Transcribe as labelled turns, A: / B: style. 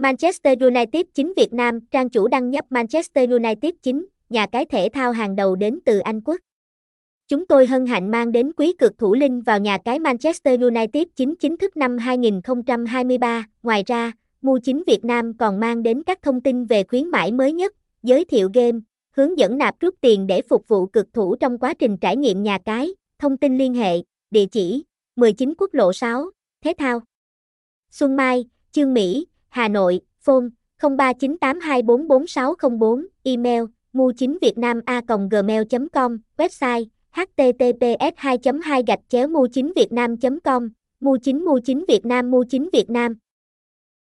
A: Manchester United chính Việt Nam, trang chủ đăng nhập Manchester United chính, nhà cái thể thao hàng đầu đến từ Anh Quốc. Chúng tôi hân hạnh mang đến quý cực thủ linh vào nhà cái Manchester United chính chính thức năm 2023. Ngoài ra, Mu chính Việt Nam còn mang đến các thông tin về khuyến mãi mới nhất, giới thiệu game, hướng dẫn nạp rút tiền để phục vụ cực thủ trong quá trình trải nghiệm nhà cái. Thông tin liên hệ, địa chỉ 19 Quốc lộ 6, Thế Thao. Xuân Mai, Chương Mỹ, Hà Nội, phone 0398244604, email mu 9 vietnam a gmail com website https 2 2 gạch chéo mu 9 vietnam com mu 9 mu 9 việt nam mu 9 việt nam.